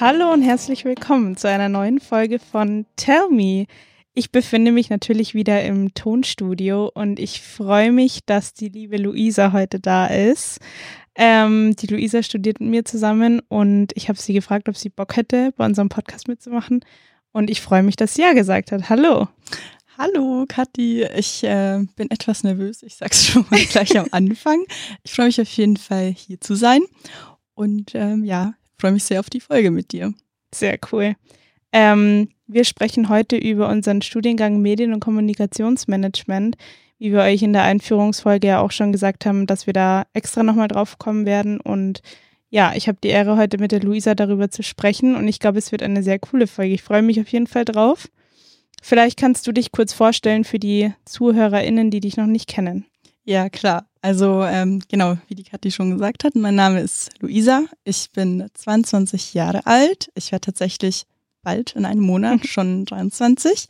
Hallo und herzlich willkommen zu einer neuen Folge von Tell Me. Ich befinde mich natürlich wieder im Tonstudio und ich freue mich, dass die liebe Luisa heute da ist. Ähm, die Luisa studiert mit mir zusammen und ich habe sie gefragt, ob sie Bock hätte, bei unserem Podcast mitzumachen. Und ich freue mich, dass sie ja gesagt hat. Hallo. Hallo, Kathi. Ich äh, bin etwas nervös. Ich sag's schon mal gleich am Anfang. Ich freue mich auf jeden Fall, hier zu sein. Und ähm, ja, freue mich sehr auf die Folge mit dir. Sehr cool. Ähm, wir sprechen heute über unseren Studiengang Medien- und Kommunikationsmanagement. Wie wir euch in der Einführungsfolge ja auch schon gesagt haben, dass wir da extra nochmal drauf kommen werden. Und ja, ich habe die Ehre, heute mit der Luisa darüber zu sprechen. Und ich glaube, es wird eine sehr coole Folge. Ich freue mich auf jeden Fall drauf. Vielleicht kannst du dich kurz vorstellen für die ZuhörerInnen, die dich noch nicht kennen. Ja, klar. Also ähm, genau, wie die Kathi schon gesagt hat, mein Name ist Luisa. Ich bin 22 Jahre alt. Ich werde tatsächlich bald in einem Monat schon 23.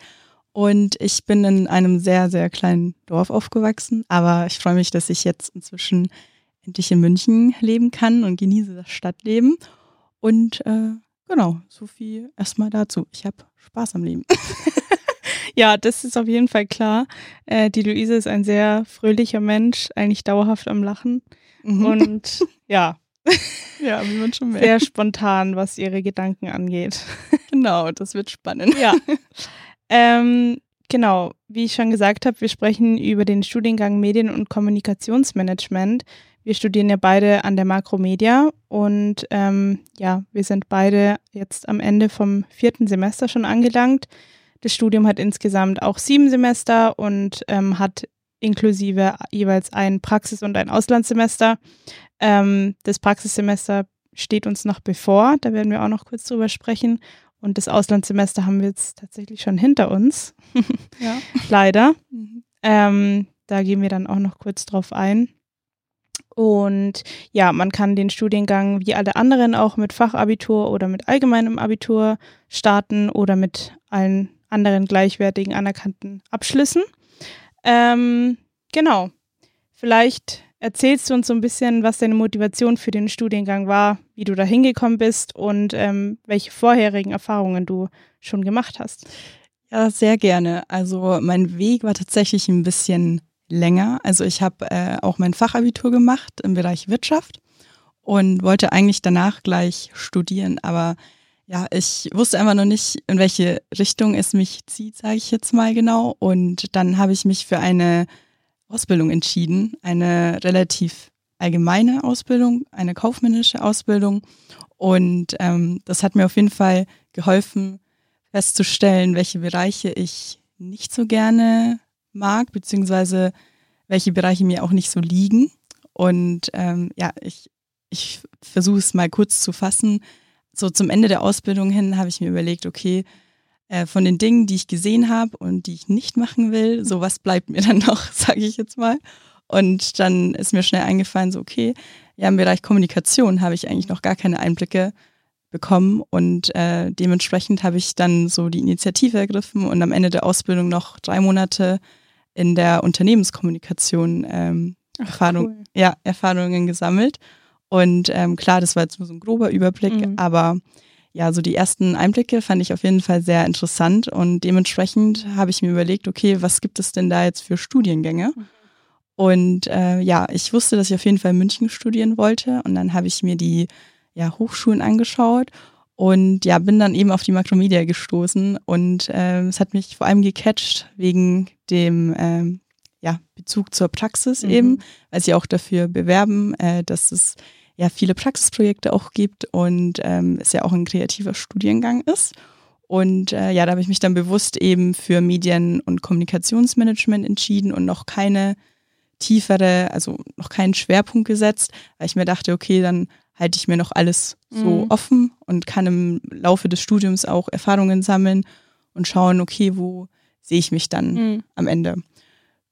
Und ich bin in einem sehr, sehr kleinen Dorf aufgewachsen. Aber ich freue mich, dass ich jetzt inzwischen endlich in München leben kann und genieße das Stadtleben. Und äh, genau, so viel erstmal dazu. Ich habe Spaß am Leben. Ja, das ist auf jeden Fall klar. Äh, die Luise ist ein sehr fröhlicher Mensch, eigentlich dauerhaft am Lachen. Mhm. Und ja. Ja, wie man schon merkt. Sehr spontan, was ihre Gedanken angeht. Genau, das wird spannend. Ja. Ähm, genau, wie ich schon gesagt habe, wir sprechen über den Studiengang Medien- und Kommunikationsmanagement. Wir studieren ja beide an der Makromedia und ähm, ja, wir sind beide jetzt am Ende vom vierten Semester schon angelangt. Das Studium hat insgesamt auch sieben Semester und ähm, hat inklusive jeweils ein Praxis- und ein Auslandssemester. Ähm, das Praxissemester steht uns noch bevor, da werden wir auch noch kurz drüber sprechen. Und das Auslandssemester haben wir jetzt tatsächlich schon hinter uns. ja. Leider. Mhm. Ähm, da gehen wir dann auch noch kurz drauf ein. Und ja, man kann den Studiengang wie alle anderen auch mit Fachabitur oder mit allgemeinem Abitur starten oder mit allen anderen gleichwertigen anerkannten Abschlüssen. Ähm, genau. Vielleicht erzählst du uns so ein bisschen, was deine Motivation für den Studiengang war, wie du da hingekommen bist und ähm, welche vorherigen Erfahrungen du schon gemacht hast. Ja, sehr gerne. Also mein Weg war tatsächlich ein bisschen länger. Also ich habe äh, auch mein Fachabitur gemacht im Bereich Wirtschaft und wollte eigentlich danach gleich studieren, aber ja, ich wusste einfach noch nicht, in welche Richtung es mich zieht, sage ich jetzt mal genau. Und dann habe ich mich für eine Ausbildung entschieden, eine relativ allgemeine Ausbildung, eine kaufmännische Ausbildung. Und ähm, das hat mir auf jeden Fall geholfen, festzustellen, welche Bereiche ich nicht so gerne mag, beziehungsweise welche Bereiche mir auch nicht so liegen. Und ähm, ja, ich, ich versuche es mal kurz zu fassen so zum Ende der Ausbildung hin habe ich mir überlegt, okay, äh, von den Dingen, die ich gesehen habe und die ich nicht machen will, so was bleibt mir dann noch, sage ich jetzt mal. Und dann ist mir schnell eingefallen, so okay, ja, im Bereich Kommunikation habe ich eigentlich noch gar keine Einblicke bekommen und äh, dementsprechend habe ich dann so die Initiative ergriffen und am Ende der Ausbildung noch drei Monate in der Unternehmenskommunikation ähm, Ach, Erfahrung, cool. ja, Erfahrungen gesammelt und ähm, klar, das war jetzt nur so ein grober Überblick, mhm. aber ja, so die ersten Einblicke fand ich auf jeden Fall sehr interessant und dementsprechend habe ich mir überlegt, okay, was gibt es denn da jetzt für Studiengänge? Mhm. Und äh, ja, ich wusste, dass ich auf jeden Fall in München studieren wollte und dann habe ich mir die ja, Hochschulen angeschaut und ja, bin dann eben auf die Makromedia gestoßen und äh, es hat mich vor allem gecatcht wegen dem äh, ja, Bezug zur Praxis mhm. eben, weil sie auch dafür bewerben, äh, dass es ja viele Praxisprojekte auch gibt und ähm, es ja auch ein kreativer Studiengang ist. Und äh, ja, da habe ich mich dann bewusst eben für Medien- und Kommunikationsmanagement entschieden und noch keine tiefere, also noch keinen Schwerpunkt gesetzt, weil ich mir dachte, okay, dann halte ich mir noch alles so mhm. offen und kann im Laufe des Studiums auch Erfahrungen sammeln und schauen, okay, wo sehe ich mich dann mhm. am Ende.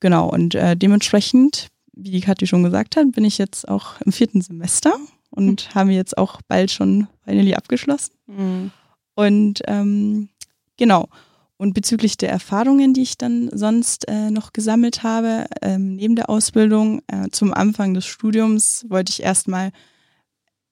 Genau, und äh, dementsprechend wie die Kathi schon gesagt hat, bin ich jetzt auch im vierten Semester und mhm. habe jetzt auch bald schon finally abgeschlossen. Mhm. Und ähm, genau. Und bezüglich der Erfahrungen, die ich dann sonst äh, noch gesammelt habe, ähm, neben der Ausbildung, äh, zum Anfang des Studiums wollte ich erstmal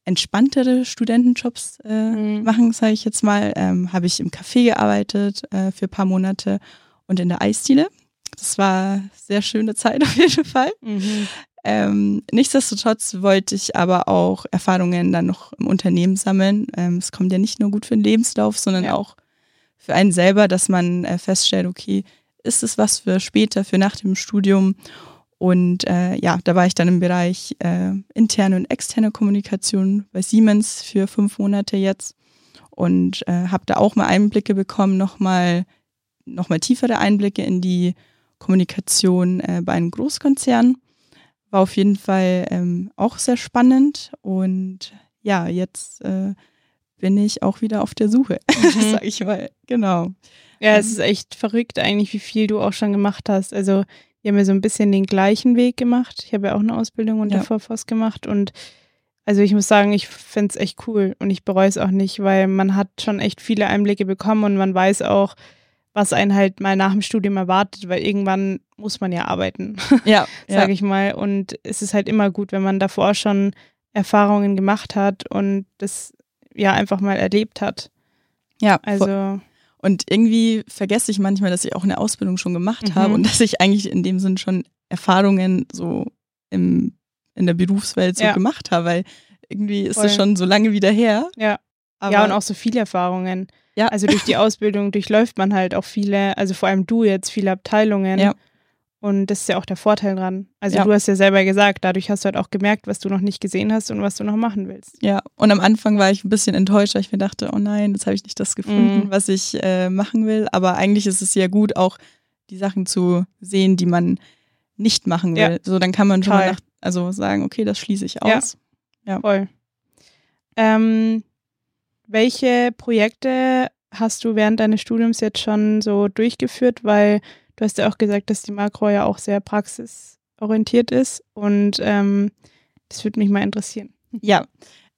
entspanntere Studentenjobs äh, mhm. machen, sage ich jetzt mal, ähm, habe ich im Café gearbeitet äh, für ein paar Monate und in der Eisdiele. Das war sehr schöne Zeit auf jeden Fall. Mhm. Ähm, nichtsdestotrotz wollte ich aber auch Erfahrungen dann noch im Unternehmen sammeln. Ähm, es kommt ja nicht nur gut für den Lebenslauf, sondern ja. auch für einen selber, dass man äh, feststellt, okay, ist es was für später, für nach dem Studium? Und äh, ja, da war ich dann im Bereich äh, interne und externe Kommunikation bei Siemens für fünf Monate jetzt und äh, habe da auch mal Einblicke bekommen, nochmal noch mal tiefere Einblicke in die Kommunikation äh, bei einem Großkonzern. War auf jeden Fall ähm, auch sehr spannend und ja, jetzt äh, bin ich auch wieder auf der Suche, mhm. sag ich mal. Genau. Ja, es ist echt verrückt eigentlich, wie viel du auch schon gemacht hast. Also wir haben ja so ein bisschen den gleichen Weg gemacht. Ich habe ja auch eine Ausbildung unter ja. Gemacht und also ich muss sagen, ich finde es echt cool und ich bereue es auch nicht, weil man hat schon echt viele Einblicke bekommen und man weiß auch, was einen halt mal nach dem Studium erwartet, weil irgendwann muss man ja arbeiten, ja, sage ja. ich mal. Und es ist halt immer gut, wenn man davor schon Erfahrungen gemacht hat und das ja einfach mal erlebt hat. Ja, also. Und irgendwie vergesse ich manchmal, dass ich auch eine Ausbildung schon gemacht mhm. habe und dass ich eigentlich in dem Sinn schon Erfahrungen so im, in der Berufswelt so ja. gemacht habe, weil irgendwie ist es schon so lange wieder her. Ja. Aber ja, und auch so viele Erfahrungen. Ja. Also durch die Ausbildung durchläuft man halt auch viele, also vor allem du jetzt, viele Abteilungen. Ja. Und das ist ja auch der Vorteil dran. Also ja. du hast ja selber gesagt, dadurch hast du halt auch gemerkt, was du noch nicht gesehen hast und was du noch machen willst. Ja, und am Anfang war ich ein bisschen enttäuscht, weil ich mir dachte, oh nein, jetzt habe ich nicht das gefunden, mhm. was ich äh, machen will. Aber eigentlich ist es ja gut, auch die Sachen zu sehen, die man nicht machen will. Ja. So, dann kann man schon mal nach, also sagen, okay, das schließe ich aus. Ja, ja. voll. Ähm, welche Projekte hast du während deines Studiums jetzt schon so durchgeführt? Weil du hast ja auch gesagt, dass die Makro ja auch sehr praxisorientiert ist und ähm, das würde mich mal interessieren. Ja,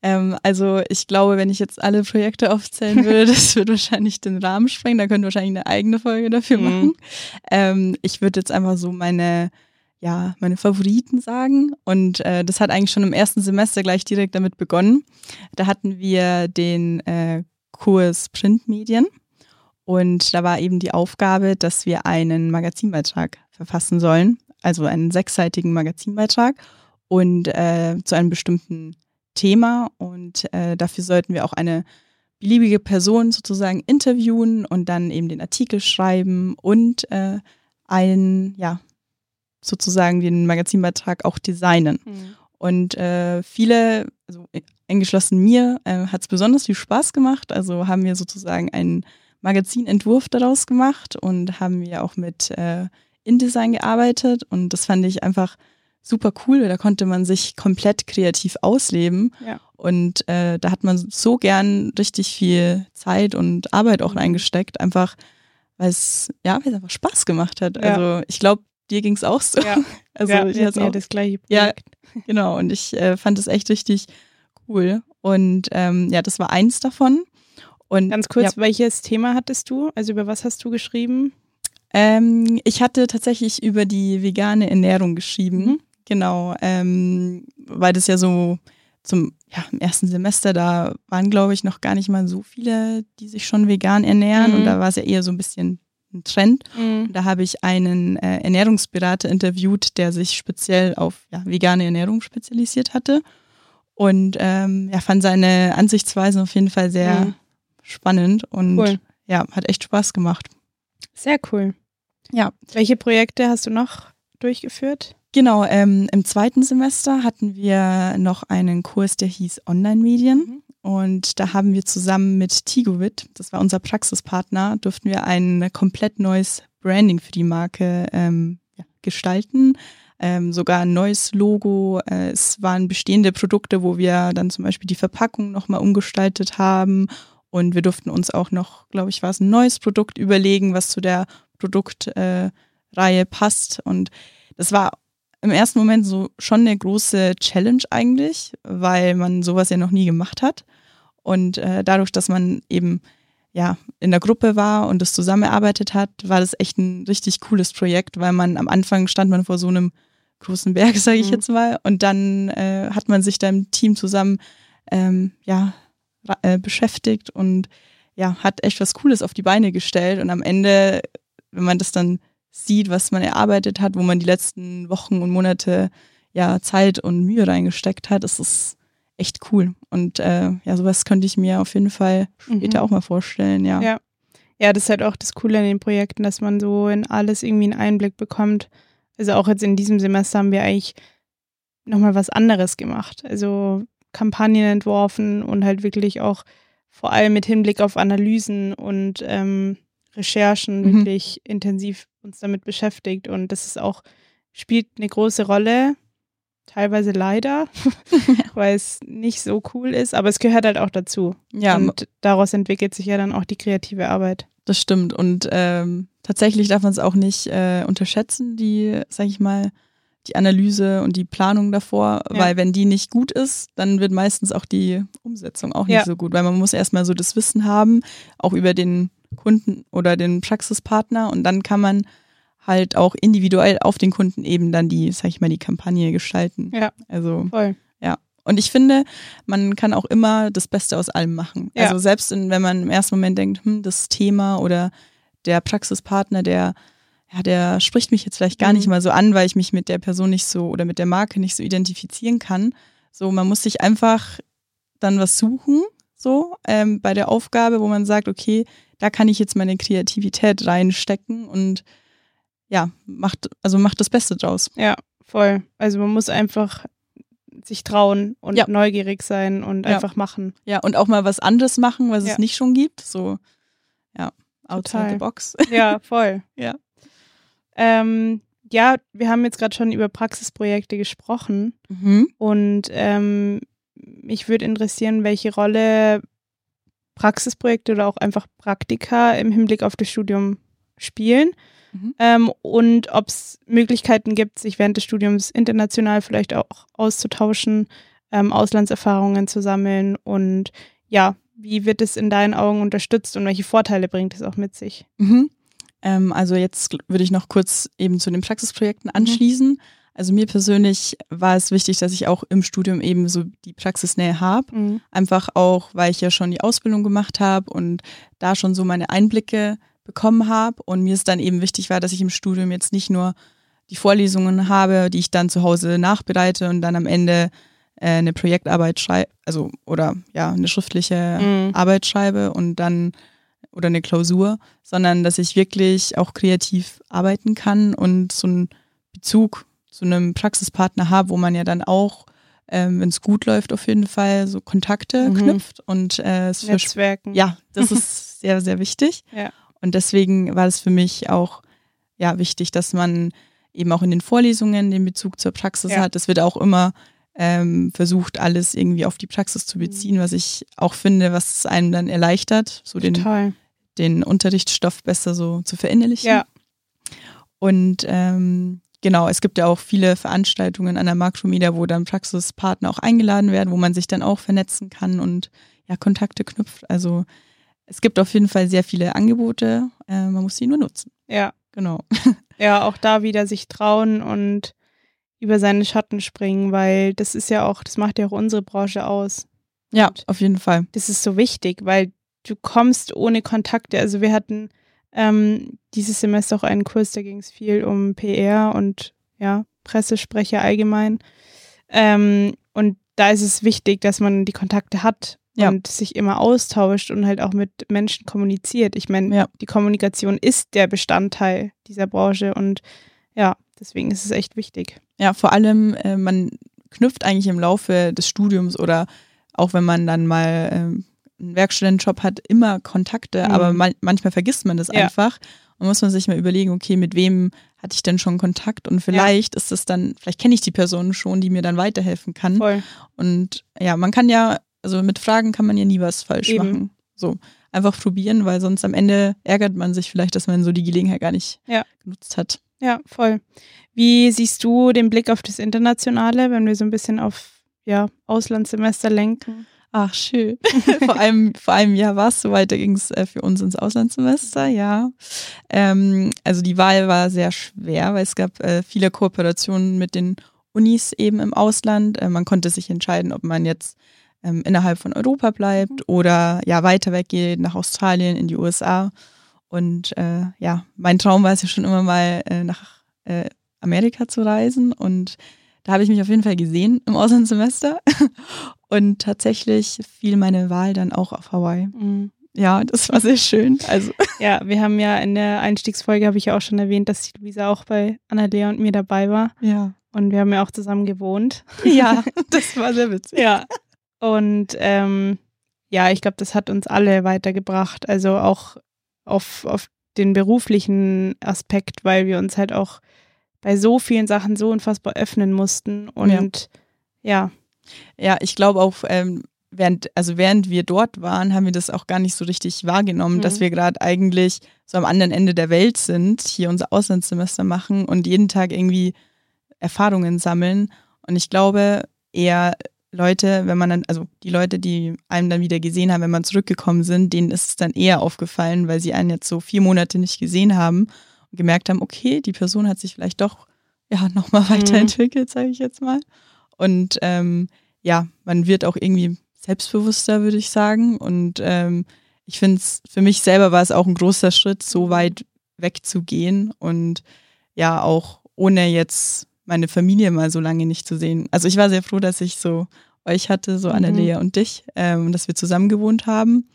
ähm, also ich glaube, wenn ich jetzt alle Projekte aufzählen würde, das würde wahrscheinlich den Rahmen sprengen. Da können wir wahrscheinlich eine eigene Folge dafür mhm. machen. Mhm. Ähm, ich würde jetzt einfach so meine ja, meine Favoriten sagen. Und äh, das hat eigentlich schon im ersten Semester gleich direkt damit begonnen. Da hatten wir den äh, Kurs Printmedien. Und da war eben die Aufgabe, dass wir einen Magazinbeitrag verfassen sollen, also einen sechsseitigen Magazinbeitrag und äh, zu einem bestimmten Thema. Und äh, dafür sollten wir auch eine beliebige Person sozusagen interviewen und dann eben den Artikel schreiben und äh, ein, ja, sozusagen den Magazinbeitrag auch designen. Mhm. Und äh, viele, also eingeschlossen mir, äh, hat es besonders viel Spaß gemacht. Also haben wir sozusagen einen Magazinentwurf daraus gemacht und haben wir auch mit äh, InDesign gearbeitet. Und das fand ich einfach super cool. Da konnte man sich komplett kreativ ausleben. Ja. Und äh, da hat man so gern richtig viel Zeit und Arbeit auch mhm. reingesteckt, einfach weil es ja, weil es einfach Spaß gemacht hat. Ja. Also ich glaube, dir ging es auch so. Ja, also ja, ich hatte auch das gleiche Projekt. Ja, genau. Und ich äh, fand es echt richtig cool. Und ähm, ja, das war eins davon. Und ganz kurz, ja. welches Thema hattest du? Also über was hast du geschrieben? Ähm, ich hatte tatsächlich über die vegane Ernährung geschrieben. Mhm. Genau, ähm, weil das ja so zum ja, im ersten Semester, da waren, glaube ich, noch gar nicht mal so viele, die sich schon vegan ernähren. Mhm. Und da war es ja eher so ein bisschen ein Trend. Mhm. Da habe ich einen äh, Ernährungsberater interviewt, der sich speziell auf ja, vegane Ernährung spezialisiert hatte. Und ähm, ja, fand seine Ansichtsweisen auf jeden Fall sehr mhm. spannend und cool. ja, hat echt Spaß gemacht. Sehr cool. Ja. Welche Projekte hast du noch durchgeführt? Genau, ähm, im zweiten Semester hatten wir noch einen Kurs, der hieß Online-Medien. Mhm. Und da haben wir zusammen mit Tigowit, das war unser Praxispartner, durften wir ein komplett neues Branding für die Marke ähm, ja, gestalten. Ähm, sogar ein neues Logo. Äh, es waren bestehende Produkte, wo wir dann zum Beispiel die Verpackung nochmal umgestaltet haben. Und wir durften uns auch noch, glaube ich, war es ein neues Produkt überlegen, was zu der Produktreihe äh, passt. Und das war im ersten Moment so schon eine große Challenge eigentlich, weil man sowas ja noch nie gemacht hat. Und äh, dadurch, dass man eben ja in der Gruppe war und das zusammengearbeitet hat, war das echt ein richtig cooles Projekt, weil man am Anfang stand man vor so einem großen Berg, sage ich mhm. jetzt mal, und dann äh, hat man sich da im Team zusammen ähm, ja, äh, beschäftigt und ja, hat echt was Cooles auf die Beine gestellt. Und am Ende, wenn man das dann sieht, was man erarbeitet hat, wo man die letzten Wochen und Monate ja Zeit und Mühe reingesteckt hat, ist es echt cool. Und äh, ja, sowas könnte ich mir auf jeden Fall später Mhm. auch mal vorstellen, ja. Ja. Ja, das ist halt auch das Coole an den Projekten, dass man so in alles irgendwie einen Einblick bekommt. Also auch jetzt in diesem Semester haben wir eigentlich nochmal was anderes gemacht. Also Kampagnen entworfen und halt wirklich auch vor allem mit Hinblick auf Analysen und ähm, Recherchen Mhm. wirklich intensiv uns damit beschäftigt. Und das ist auch, spielt eine große Rolle, teilweise leider, weil es nicht so cool ist, aber es gehört halt auch dazu. Ja, und daraus entwickelt sich ja dann auch die kreative Arbeit. Das stimmt. Und ähm, tatsächlich darf man es auch nicht äh, unterschätzen, die, sag ich mal, die Analyse und die Planung davor, Ja. weil wenn die nicht gut ist, dann wird meistens auch die Umsetzung auch nicht Ja. so gut, weil man muss erstmal so das Wissen haben, auch über den Kunden oder den Praxispartner und dann kann man halt auch individuell auf den Kunden eben dann die, sag ich mal, die Kampagne gestalten. Ja. Also Voll. und ich finde, man kann auch immer das Beste aus allem machen. Ja. Also selbst in, wenn man im ersten Moment denkt, hm, das Thema oder der Praxispartner, der, ja, der spricht mich jetzt vielleicht gar Mhm. nicht mal so an, weil ich mich mit der Person nicht so oder mit der Marke nicht so identifizieren kann. So, man muss sich einfach dann was suchen, so ähm, bei der Aufgabe, wo man sagt, okay, da kann ich jetzt meine Kreativität reinstecken und ja, macht, also macht das Beste draus. Ja, voll. Also man muss einfach sich trauen und Ja. neugierig sein und Ja. einfach machen. Ja, und auch mal was anderes machen, was Ja. es nicht schon gibt. So, ja, outside Total. the box. Ja, voll. Ja. Ähm, ja, wir haben jetzt gerade schon über Praxisprojekte gesprochen Mhm. und ähm, mich würde interessieren, welche Rolle Praxisprojekte oder auch einfach Praktika im Hinblick auf das Studium spielen Mhm. ähm, und ob es Möglichkeiten gibt, sich während des Studiums international vielleicht auch auszutauschen, ähm, Auslandserfahrungen zu sammeln und ja, wie wird es in deinen Augen unterstützt und welche Vorteile bringt es auch mit sich? Mhm. Ähm, also jetzt würde ich noch kurz eben zu den Praxisprojekten anschließen. Also mir persönlich war es wichtig, dass ich auch im Studium eben so die Praxisnähe habe. Mhm. Einfach auch, weil ich ja schon die Ausbildung gemacht habe und da schon so meine Einblicke bekommen habe. Und mir es dann eben wichtig war, dass ich im Studium jetzt nicht nur die Vorlesungen habe, die ich dann zu Hause nachbereite und dann am Ende äh, eine Projektarbeit schreibe, also oder ja, eine schriftliche Mhm. Arbeit schreibe und dann oder eine Klausur, sondern dass ich wirklich auch kreativ arbeiten kann und so einen Bezug zu einem Praxispartner habe, wo man ja dann auch, ähm, wenn es gut läuft, auf jeden Fall so Kontakte Mhm. knüpft und äh, Netzwerken. ja, das ist sehr, sehr wichtig. Ja. Und deswegen war es für mich auch ja wichtig, dass man eben auch in den Vorlesungen den Bezug zur Praxis Ja. hat. Es wird auch immer ähm, versucht, alles irgendwie auf die Praxis zu Mhm. beziehen, was ich auch finde, was es einem dann erleichtert, so den, den Unterrichtsstoff besser so zu verinnerlichen. Ja. Und ähm, genau, es gibt ja auch viele Veranstaltungen an der Makromedia, wo dann Praxispartner auch eingeladen werden, wo man sich dann auch vernetzen kann und ja, Kontakte knüpft. Also es gibt auf jeden Fall sehr viele Angebote, äh, man muss sie nur nutzen. Ja. Genau. Ja, auch da wieder sich trauen und über seine Schatten springen, weil das ist ja auch, das macht ja auch unsere Branche aus. Ja, Und auf jeden Fall. das ist so wichtig, weil du kommst ohne Kontakte. Also wir hatten ähm, dieses Semester auch einen Kurs, da ging es viel um PR und ja, Pressesprecher allgemein. Ähm, und da ist es wichtig, dass man die Kontakte hat Ja. und sich immer austauscht und halt auch mit Menschen kommuniziert. Ich meine, Ja. die Kommunikation ist der Bestandteil dieser Branche und ja, deswegen ist es echt wichtig. Ja, vor allem, äh, man knüpft eigentlich im Laufe des Studiums oder auch wenn man dann mal ähm, einen Werkstudentenjob hat, immer Kontakte, Mhm. aber man, manchmal vergisst man das Ja. einfach und muss man sich mal überlegen, okay, mit wem hatte ich denn schon Kontakt und vielleicht ist es dann, vielleicht kenne ich die Person schon, die mir dann weiterhelfen kann. Voll. Und ja, man kann ja, also mit Fragen kann man ja nie was falsch Eben. machen. So, einfach probieren, weil sonst am Ende ärgert man sich vielleicht, dass man so die Gelegenheit gar nicht Ja. genutzt hat. Ja, voll. Wie siehst du den Blick auf das Internationale, wenn wir so ein bisschen auf ja, Auslandssemester lenken? Ach, schön. vor allem, vor einem Jahr war es soweit, da ging es äh, für uns ins Auslandssemester, ja. Ähm, also die Wahl war sehr schwer, weil es gab äh, viele Kooperationen mit den Unis eben im Ausland. Äh, man konnte sich entscheiden, ob man jetzt ähm, innerhalb von Europa bleibt mhm. oder ja weiter weggeht nach Australien, in die USA. Und äh, ja, mein Traum war es ja schon immer mal äh, nach äh, Amerika zu reisen und da habe ich mich auf jeden Fall gesehen im Auslandssemester. Und tatsächlich fiel meine Wahl dann auch auf Hawaii. Mhm. Ja, das war sehr schön. Also. Ja, wir haben ja in der Einstiegsfolge, habe ich ja auch schon erwähnt, dass die Luisa auch bei Annalea und mir dabei war. Ja. Und wir haben ja auch zusammen gewohnt. Ja, das war sehr witzig. Ja. Und ähm, ja, ich glaube, das hat uns alle weitergebracht. Also auch auf, auf den beruflichen Aspekt, weil wir uns halt auch bei so vielen Sachen so unfassbar öffnen mussten. Und ja. Ja, ja ich glaube auch, ähm, während, also während wir dort waren, haben wir das auch gar nicht so richtig wahrgenommen, mhm. dass wir gerade eigentlich so am anderen Ende der Welt sind, hier unser Auslandssemester machen und jeden Tag irgendwie Erfahrungen sammeln. Und ich glaube, eher Leute, wenn man dann, also die Leute, die einem dann wieder gesehen haben, wenn man zurückgekommen sind, denen ist es dann eher aufgefallen, weil sie einen jetzt so vier Monate nicht gesehen haben gemerkt haben, okay, die Person hat sich vielleicht doch ja nochmal mhm. weiterentwickelt, sage ich jetzt mal. Und ähm, ja, man wird auch irgendwie selbstbewusster, würde ich sagen. Und ähm, ich finde es, für mich selber war es auch ein großer Schritt, so weit wegzugehen und ja, auch ohne jetzt meine Familie mal so lange nicht zu sehen. Also ich war sehr froh, dass ich so euch hatte, so Annalea mhm. und dich, ähm, dass wir zusammen gewohnt haben.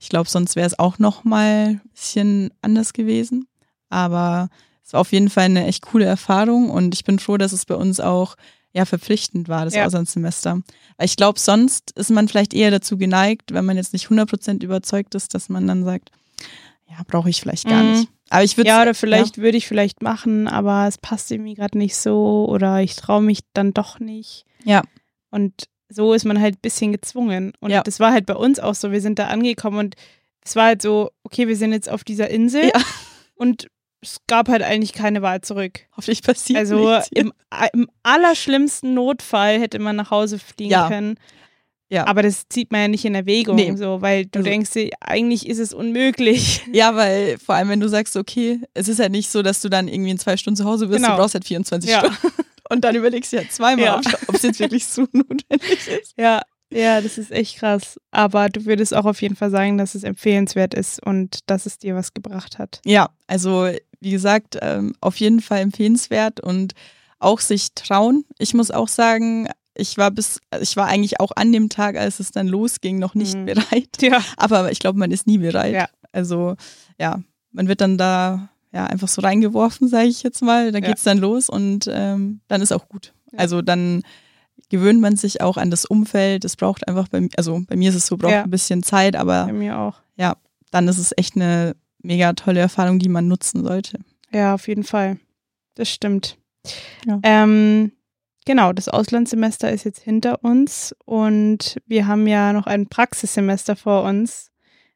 Ich glaube, sonst wäre es auch noch mal ein bisschen anders gewesen. Aber es war auf jeden Fall eine echt coole Erfahrung und ich bin froh, dass es bei uns auch ja verpflichtend war, das ja. Auslandssemester. Ich glaube, sonst ist man vielleicht eher dazu geneigt, wenn man jetzt nicht 100% überzeugt ist, dass man dann sagt, ja, brauche ich vielleicht gar mhm. nicht. Aber ich würde Ja, oder vielleicht ja. würde ich vielleicht machen, aber es passt irgendwie gerade nicht so oder ich traue mich dann doch nicht. Ja. Und so ist man halt ein bisschen gezwungen. Und ja. das war halt bei uns auch so. Wir sind da angekommen und es war halt so, okay, wir sind jetzt auf dieser Insel ja. und es gab halt eigentlich keine Wahl zurück. Hoffentlich passiert Also im, im, allerschlimmsten Notfall hätte man nach Hause fliegen ja. können. Ja. Aber das zieht man ja nicht in Erwägung, nee. so, weil du also, denkst, eigentlich ist es unmöglich. Ja, weil vor allem, wenn du sagst, okay, es ist ja nicht so, dass du dann irgendwie in zwei Stunden zu Hause bist, genau. du brauchst halt 24 ja. Stunden. Und dann überlegst du ja zweimal, ja. ob es jetzt wirklich so notwendig ist. Ja, ja, das ist echt krass. Aber du würdest auch auf jeden Fall sagen, dass es empfehlenswert ist und dass es dir was gebracht hat. Ja, also wie gesagt, ähm, auf jeden Fall empfehlenswert und auch sich trauen. Ich muss auch sagen, ich war bis, ich war eigentlich auch an dem Tag, als es dann losging, noch nicht mhm. bereit. Ja. Aber ich glaube, man ist nie bereit. Ja. Also ja, man wird dann da ja einfach so reingeworfen, sage ich jetzt mal. Da ja. geht's dann los und ähm, dann ist auch gut. Ja. Also dann gewöhnt man sich auch an das Umfeld. Es braucht einfach bei mir, also bei mir ist es so, braucht ja. ein bisschen Zeit, aber bei mir auch. Ja, dann ist es echt eine mega tolle Erfahrung, die man nutzen sollte. Ja, auf jeden Fall. Das stimmt. Ja. Ähm, genau, das Auslandssemester ist jetzt hinter uns und wir haben ja noch ein Praxissemester vor uns.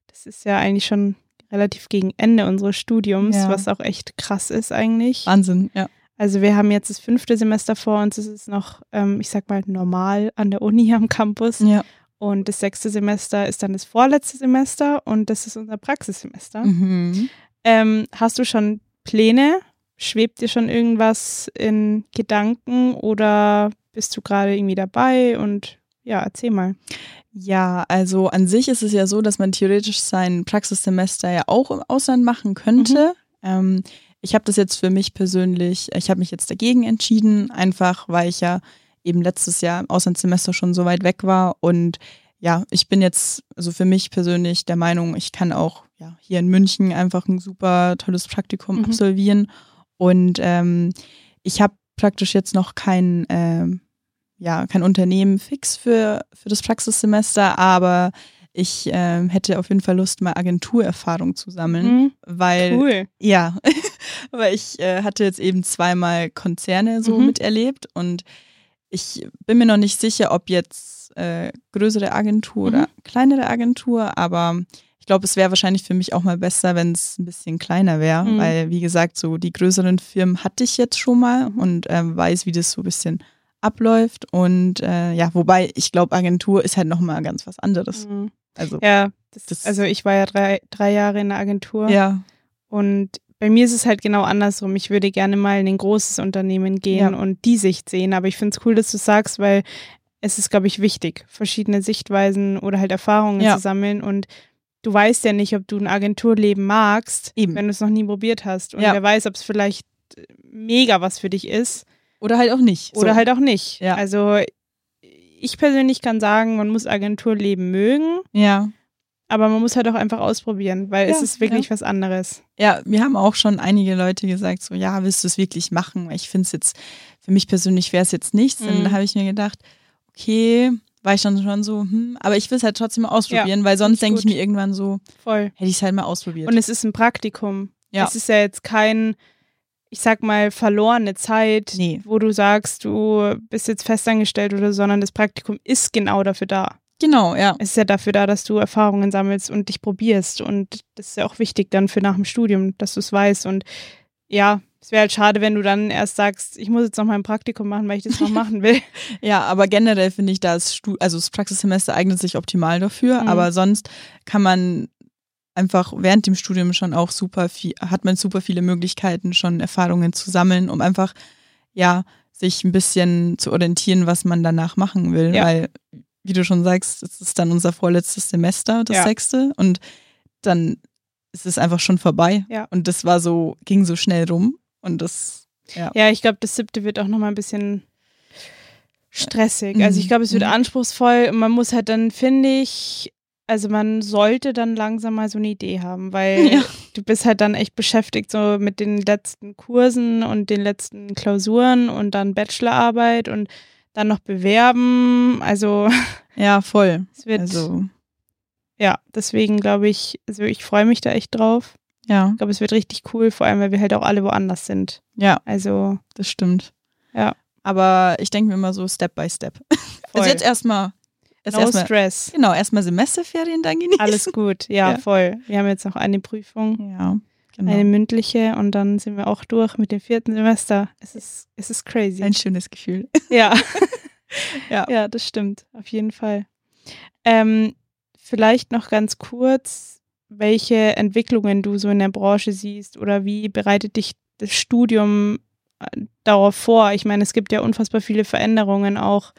Das ist ja eigentlich schon relativ gegen Ende unseres Studiums, ja. was auch echt krass ist eigentlich. Wahnsinn, ja. Also wir haben jetzt das fünfte Semester vor uns. Es ist noch, ähm, ich sag mal, normal an der Uni am Campus. Ja. Und das sechste Semester ist dann das vorletzte Semester und das ist unser Praxissemester. Mhm. Ähm, hast du schon Pläne? Schwebt dir schon irgendwas in Gedanken oder bist du gerade irgendwie dabei? Und ja, erzähl mal. Ja, also an sich ist es ja so, dass man theoretisch sein Praxissemester ja auch im Ausland machen könnte. Mhm. Ähm, ich habe das jetzt für mich persönlich, ich habe mich jetzt dagegen entschieden, einfach weil ich ja eben letztes Jahr im Auslandssemester schon so weit weg war und ja, ich bin jetzt, also für mich persönlich der Meinung, ich kann auch ja, hier in München einfach ein super tolles Praktikum mhm. absolvieren. Und ähm, ich habe praktisch jetzt noch kein, ähm, ja, kein Unternehmen fix für, für das Praxissemester, aber ich ähm, hätte auf jeden Fall Lust, mal Agenturerfahrung zu sammeln, mhm. weil cool. ja, weil ich äh, hatte jetzt eben zweimal Konzerne so mhm. miterlebt und ich bin mir noch nicht sicher, ob jetzt äh, größere Agentur mhm. oder kleinere Agentur, aber ich glaube, es wäre wahrscheinlich für mich auch mal besser, wenn es ein bisschen kleiner wäre, mhm. weil wie gesagt, so die größeren Firmen hatte ich jetzt schon mal mhm. und äh, weiß, wie das so ein bisschen abläuft und äh, ja, wobei ich glaube, Agentur ist halt noch mal ganz was anderes. Mhm. Also, ja, das, das, also ich war ja drei, drei Jahre in der Agentur. Ja. Und bei mir ist es halt genau andersrum. Ich würde gerne mal in ein großes Unternehmen gehen ja. und die Sicht sehen. Aber ich finde es cool, dass du sagst, weil es ist, glaube ich, wichtig, verschiedene Sichtweisen oder halt Erfahrungen Ja. zu sammeln und du weißt ja nicht, ob du ein Agenturleben magst, Eben. wenn du es noch nie probiert hast. Und Ja. wer weiß, ob es vielleicht mega was für dich ist Oder halt auch nicht. oder so. halt auch nicht. Ja. Also ich persönlich kann sagen, man muss Agenturleben mögen, Ja. aber man muss halt auch einfach ausprobieren, weil es Ja, ist wirklich was anderes. Ja, mir haben auch schon einige Leute gesagt, so, ja, willst du es wirklich machen? Ich finde es jetzt, für mich persönlich wäre es jetzt nichts. Mhm. da habe ich mir gedacht, okay, war ich dann schon so, hm, aber ich will es halt trotzdem mal ausprobieren, weil sonst denke ich mir irgendwann so, Voll. hätte ich es halt mal ausprobiert. Und es ist ein Praktikum. Ja. Es ist ja jetzt kein, ich sag mal, verlorene Zeit, Nee. wo du sagst, du bist jetzt festangestellt oder so, sondern das Praktikum ist genau dafür da. genau, ja. Es ist ja dafür da, dass du Erfahrungen sammelst und dich probierst. Und das ist ja auch wichtig dann für nach dem Studium, dass du es weißt. Und ja, es wäre halt schade, wenn du dann erst sagst, ich muss jetzt noch mal ein Praktikum machen, weil ich das noch machen will. Ja, aber generell finde ich, das, also das Praxissemester eignet sich optimal dafür, Mhm. aber sonst kann man einfach während dem Studium schon auch super viel, hat man super viele Möglichkeiten, schon Erfahrungen zu sammeln, um einfach, ja, sich ein bisschen zu orientieren, was man danach machen will, Ja. weil, wie du schon sagst, es ist dann unser vorletztes Semester, das Ja. sechste, und dann ist es einfach schon vorbei. Ja. Und das war so, ging so schnell rum und das, ja. Ja, ich glaube, das siebte wird auch noch mal ein bisschen stressig. Mhm. Also ich glaube, es wird Mhm. anspruchsvoll und man muss halt dann, finde ich, also man sollte dann langsam mal so eine Idee haben, weil Ja. du bist halt dann echt beschäftigt so mit den letzten Kursen und den letzten Klausuren und dann Bachelorarbeit und dann noch bewerben. Also Ja, voll. es wird, Also, ja, deswegen glaube ich, also ich freue mich da echt drauf. ja, Ich glaube, es wird richtig cool, vor allem, weil wir halt auch alle woanders sind. ja. Also Das stimmt. Ja. Aber ich denke mir immer so Step by Step. voll. Also jetzt erstmal, jetzt no erstmal stress. genau, erstmal Semesterferien dann genießen. Alles gut, ja, Ja. voll. Wir haben jetzt noch eine Prüfung, Ja, genau. eine mündliche und dann sind wir auch durch mit dem vierten Semester. Es ist, es ist crazy. Ein schönes Gefühl. ja. Ja. ja, das stimmt, auf jeden Fall. Ähm, vielleicht noch ganz kurz, welche Entwicklungen du so in der Branche siehst oder wie bereitet dich das Studium äh, darauf vor? Ich meine, es gibt ja unfassbar viele Veränderungen auch.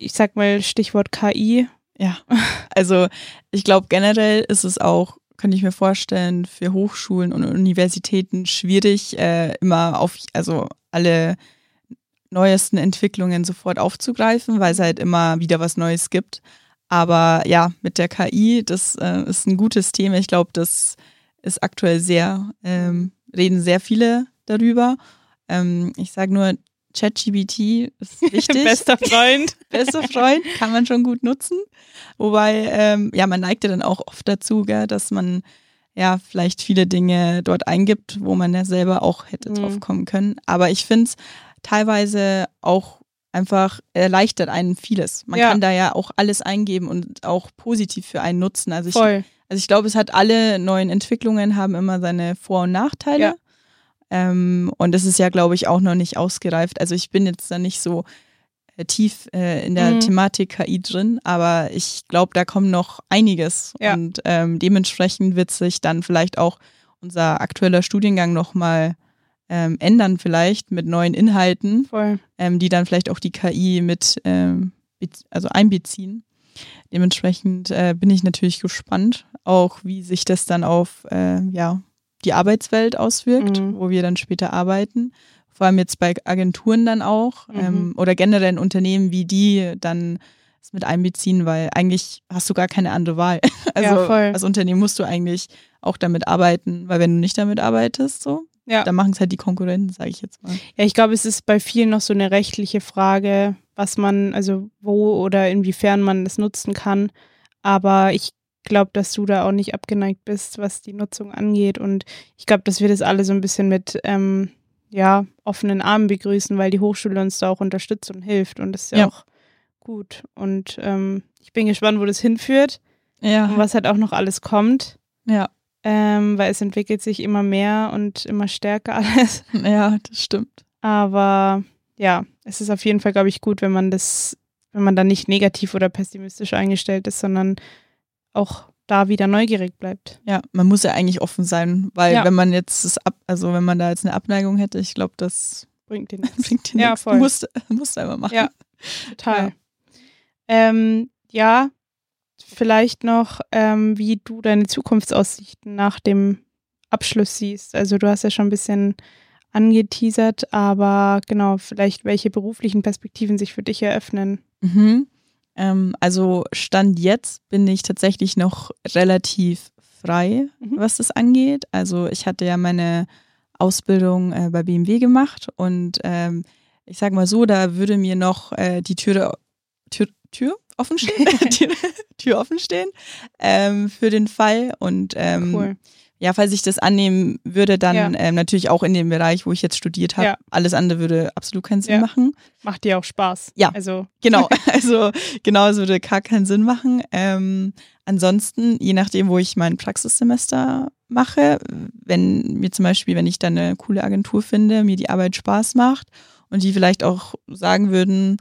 Ich sag mal Stichwort KI. Ja. Also ich glaube generell ist es auch, könnte ich mir vorstellen, für Hochschulen und Universitäten schwierig, äh, immer auf, also alle neuesten Entwicklungen sofort aufzugreifen, weil es halt immer wieder was Neues gibt. Aber ja, mit der KI, das äh, ist ein gutes Thema. Ich glaube, das ist aktuell sehr, ähm, reden sehr viele darüber. Ähm, ich sage nur, ChatGPT ist wichtig. Bester Freund. Bester Freund, kann man schon gut nutzen. Wobei, ähm, ja, man neigt ja dann auch oft dazu, gell, dass man ja vielleicht viele Dinge dort eingibt, wo man ja selber auch hätte Mhm. drauf kommen können. Aber ich finde es teilweise auch einfach erleichtert einen vieles. Man Ja. kann da ja auch alles eingeben und auch positiv für einen nutzen. Also ich, Voll. also ich glaube, es hat alle neuen Entwicklungen haben immer seine Vor- und Nachteile. Ja. Ähm, und es ist ja, glaube ich, auch noch nicht ausgereift. Also ich bin jetzt da nicht so äh, tief äh, in der Mhm. Thematik KI drin, aber ich glaube, da kommt noch einiges. Ja. Und ähm, dementsprechend wird sich dann vielleicht auch unser aktueller Studiengang nochmal ähm, ändern, vielleicht mit neuen Inhalten ähm, die dann vielleicht auch die KI mit ähm, also einbeziehen. Dementsprechend äh, bin ich natürlich gespannt, auch wie sich das dann auf äh, ja, die Arbeitswelt auswirkt, Mhm. wo wir dann später arbeiten. Vor allem jetzt bei Agenturen dann auch Mhm. ähm, oder generell in Unternehmen, wie die dann es mit einbeziehen, weil eigentlich hast du gar keine andere Wahl. Also Ja, voll. als Unternehmen musst du eigentlich auch damit arbeiten, weil wenn du nicht damit arbeitest, so, Ja. dann machen es halt die Konkurrenten, sage ich jetzt mal. Ja, ich glaube, es ist bei vielen noch so eine rechtliche Frage, was man, also wo oder inwiefern man es nutzen kann. Aber ich glaube, dass du da auch nicht abgeneigt bist, was die Nutzung angeht. Und ich glaube, dass wir das alle so ein bisschen mit ähm, ja, offenen Armen begrüßen, weil die Hochschule uns da auch unterstützt und hilft. Und das ist ja, Ja. auch gut. Und ähm, ich bin gespannt, wo das hinführt Ja, und was halt auch noch alles kommt. ja. Ähm, weil es entwickelt sich immer mehr und immer stärker alles. Ja, das stimmt. Aber ja, es ist auf jeden Fall, glaube ich, gut, wenn man das, wenn man da nicht negativ oder pessimistisch eingestellt ist, sondern auch da wieder neugierig bleibt. Ja, man muss ja eigentlich offen sein, weil Ja. wenn man jetzt das ab, also wenn man da jetzt eine Abneigung hätte, ich glaube, das Bringt den bringt dir Ja, nichts. voll. Musst, musst einfach machen. Ja. total. Ähm, ja, vielleicht noch, ähm, wie du deine Zukunftsaussichten nach dem Abschluss siehst. Also du hast ja schon ein bisschen angeteasert, aber genau, vielleicht welche beruflichen Perspektiven sich für dich eröffnen. Mhm. Ähm, also Stand jetzt bin ich tatsächlich noch relativ frei, mhm. was das angeht. Also ich hatte ja meine Ausbildung äh, bei BMW gemacht und ähm, ich sag mal so, da würde mir noch äh, die Tür, Tür, Tür offen stehen, Tür, Tür, offen stehen ähm, für den Fall und ähm, cool ja, falls ich das annehmen würde, dann ja. ähm, natürlich auch in dem Bereich, wo ich jetzt studiert habe. Ja. Alles andere würde absolut keinen Sinn ja. machen. Macht dir auch Spaß. Ja, also genau. Also genau, es würde gar keinen Sinn machen. Ähm, ansonsten, je nachdem, wo ich mein Praxissemester mache, wenn mir zum Beispiel, wenn ich dann eine coole Agentur finde, mir die Arbeit Spaß macht und die vielleicht auch sagen würden,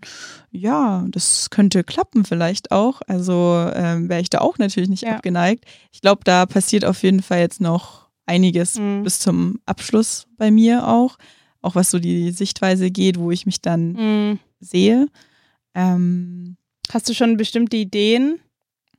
ja, das könnte klappen vielleicht auch. Also ähm, wäre ich da auch natürlich nicht ja. abgeneigt. Ich glaube, da passiert auf jeden Fall jetzt noch einiges mhm. bis zum Abschluss bei mir auch. Auch was so die Sichtweise geht, wo ich mich dann mhm. sehe. Ähm, Hast du schon bestimmte Ideen,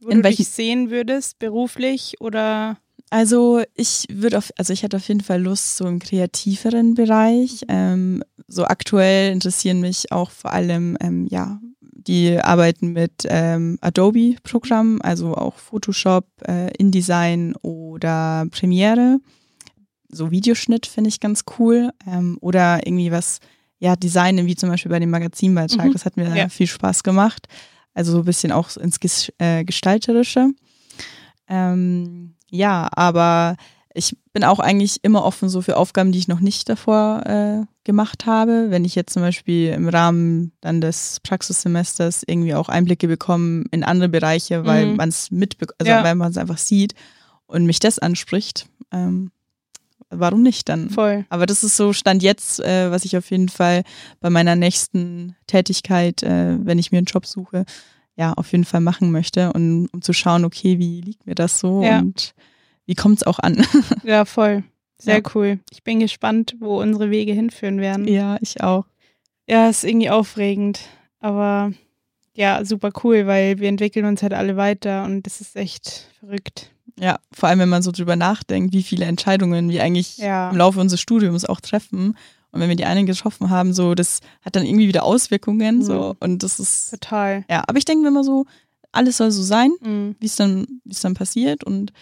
wo in du dich sehen würdest, beruflich oder? Also ich würde auf, also ich hätte auf jeden Fall Lust so im kreativeren Bereich. Ähm, so aktuell interessieren mich auch vor allem ähm, ja die Arbeiten mit ähm, Adobe-Programmen, also auch Photoshop, äh, InDesign oder Premiere. So Videoschnitt finde ich ganz cool. Ähm, oder irgendwie was, ja, Designen, wie zum Beispiel bei dem Magazinbeitrag. Mhm. Das hat mir ja. viel Spaß gemacht. Also so ein bisschen auch ins äh, Gestalterische. Ähm, ja, aber ich bin auch eigentlich immer offen so für Aufgaben, die ich noch nicht davor äh, gemacht habe. Wenn ich jetzt zum Beispiel im Rahmen dann des Praxissemesters irgendwie auch Einblicke bekomme in andere Bereiche, weil mhm. man es mitbekommt, also ja. weil man es einfach sieht und mich das anspricht, ähm, warum nicht dann? Voll. Aber das ist so Stand jetzt, äh, was ich auf jeden Fall bei meiner nächsten Tätigkeit, äh, wenn ich mir einen Job suche, ja, auf jeden Fall machen möchte und um zu schauen, okay, wie liegt mir das so ja. und wie kommt es auch an? ja, voll. Sehr ja. cool. Ich bin gespannt, wo unsere Wege hinführen werden. Ja, ich auch. Ja, ist irgendwie aufregend, aber ja, super cool, weil wir entwickeln uns halt alle weiter und das ist echt verrückt. Ja, vor allem wenn man so drüber nachdenkt, wie viele Entscheidungen wir eigentlich ja. im Laufe unseres Studiums auch treffen und wenn wir die eine getroffen haben, so, das hat dann irgendwie wieder Auswirkungen, mhm. so, und das ist. Total. Ja, aber ich denke immer so, alles soll so sein, mhm. wie es dann, wie es dann passiert und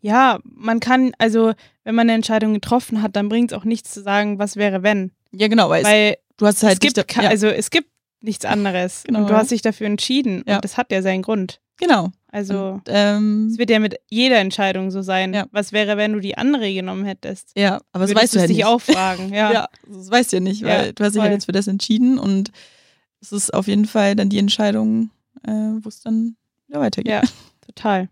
ja. Man kann, also, wenn man eine Entscheidung getroffen hat, dann bringt es auch nichts zu sagen, was wäre, wenn. Ja, genau, weil, weil es, du hast halt. Es gibt, da, ja. also, es gibt nichts anderes. Genau. Und du hast dich dafür entschieden. Ja. Und das hat ja seinen Grund. Genau. Also ähm, es wird ja mit jeder Entscheidung so sein. Ja. Was wäre, wenn du die andere genommen hättest? Ja, aber das weißt du ja dich nicht. auch fragen. Ja. ja, das weißt du ja nicht, weil ja, du hast dich ja jetzt für das entschieden und es ist auf jeden Fall dann die Entscheidung, äh, wo es dann wieder weitergeht. Ja, total.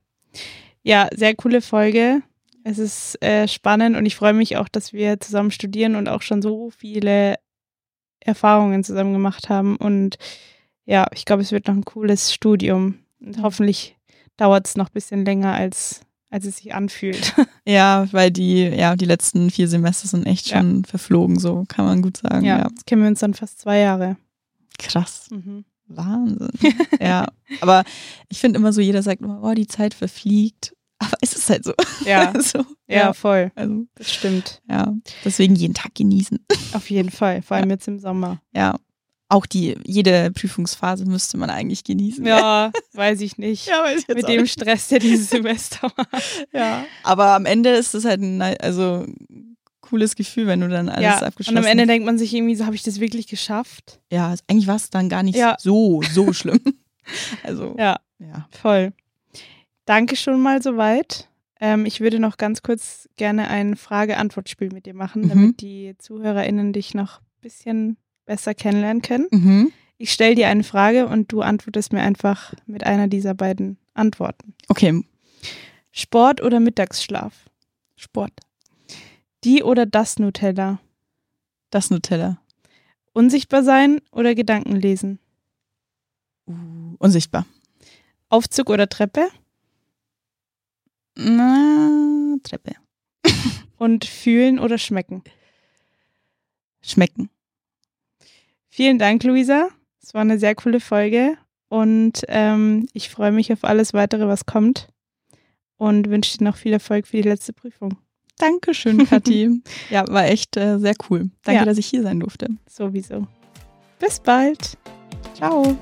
Ja, sehr coole Folge. Es ist äh, spannend und ich freue mich auch, dass wir zusammen studieren und auch schon so viele Erfahrungen zusammen gemacht haben. Und ja, ich glaube, es wird noch ein cooles Studium. Und hoffentlich dauert es noch ein bisschen länger, als, als es sich anfühlt. Ja, weil die, ja, die letzten vier Semester sind echt schon ja. verflogen, so kann man gut sagen. Ja, ja. jetzt kennen wir uns dann fast zwei Jahre. Krass. Mhm. Wahnsinn. ja, aber ich finde immer so, jeder sagt immer, oh, die Zeit verfliegt. Aber es ist halt so. Ja, so, ja, ja, voll. Also, das stimmt. Ja, deswegen jeden Tag genießen. Auf jeden Fall, vor allem jetzt im Sommer. Ja, auch die, jede Prüfungsphase müsste man eigentlich genießen. Ja, weiß ich nicht. Ja, weiß ich jetzt Mit dem nicht. Stress, der dieses Semester war. Ja. Aber am Ende ist es halt ein, also, cooles Gefühl, wenn du dann alles ja, abgeschlossen hast. Und am Ende denkt man sich irgendwie so, habe ich das wirklich geschafft? Ja, eigentlich war es dann gar nicht ja. so, so schlimm. also, ja, ja, voll. Danke schon mal soweit. Ähm, ich würde noch ganz kurz gerne ein Frage-Antwort-Spiel mit dir machen, damit mhm. die ZuhörerInnen dich noch ein bisschen besser kennenlernen können. Mhm. Ich stelle dir eine Frage und du antwortest mir einfach mit einer dieser beiden Antworten. Okay. Sport oder Mittagsschlaf? Sport. Die oder das Nutella? Das Nutella. Unsichtbar sein oder Gedanken lesen? Uh, unsichtbar. Aufzug oder Treppe? Na, Treppe. und fühlen oder schmecken? Schmecken. Vielen Dank, Luisa. Es war eine sehr coole Folge Und ähm, ich freue mich auf alles weitere, was kommt. Und wünsche dir noch viel Erfolg für die letzte Prüfung. Dankeschön, Kathi. ja, war echt äh, sehr cool. Danke, ja. dass ich hier sein durfte. Sowieso. Bis bald. Ciao.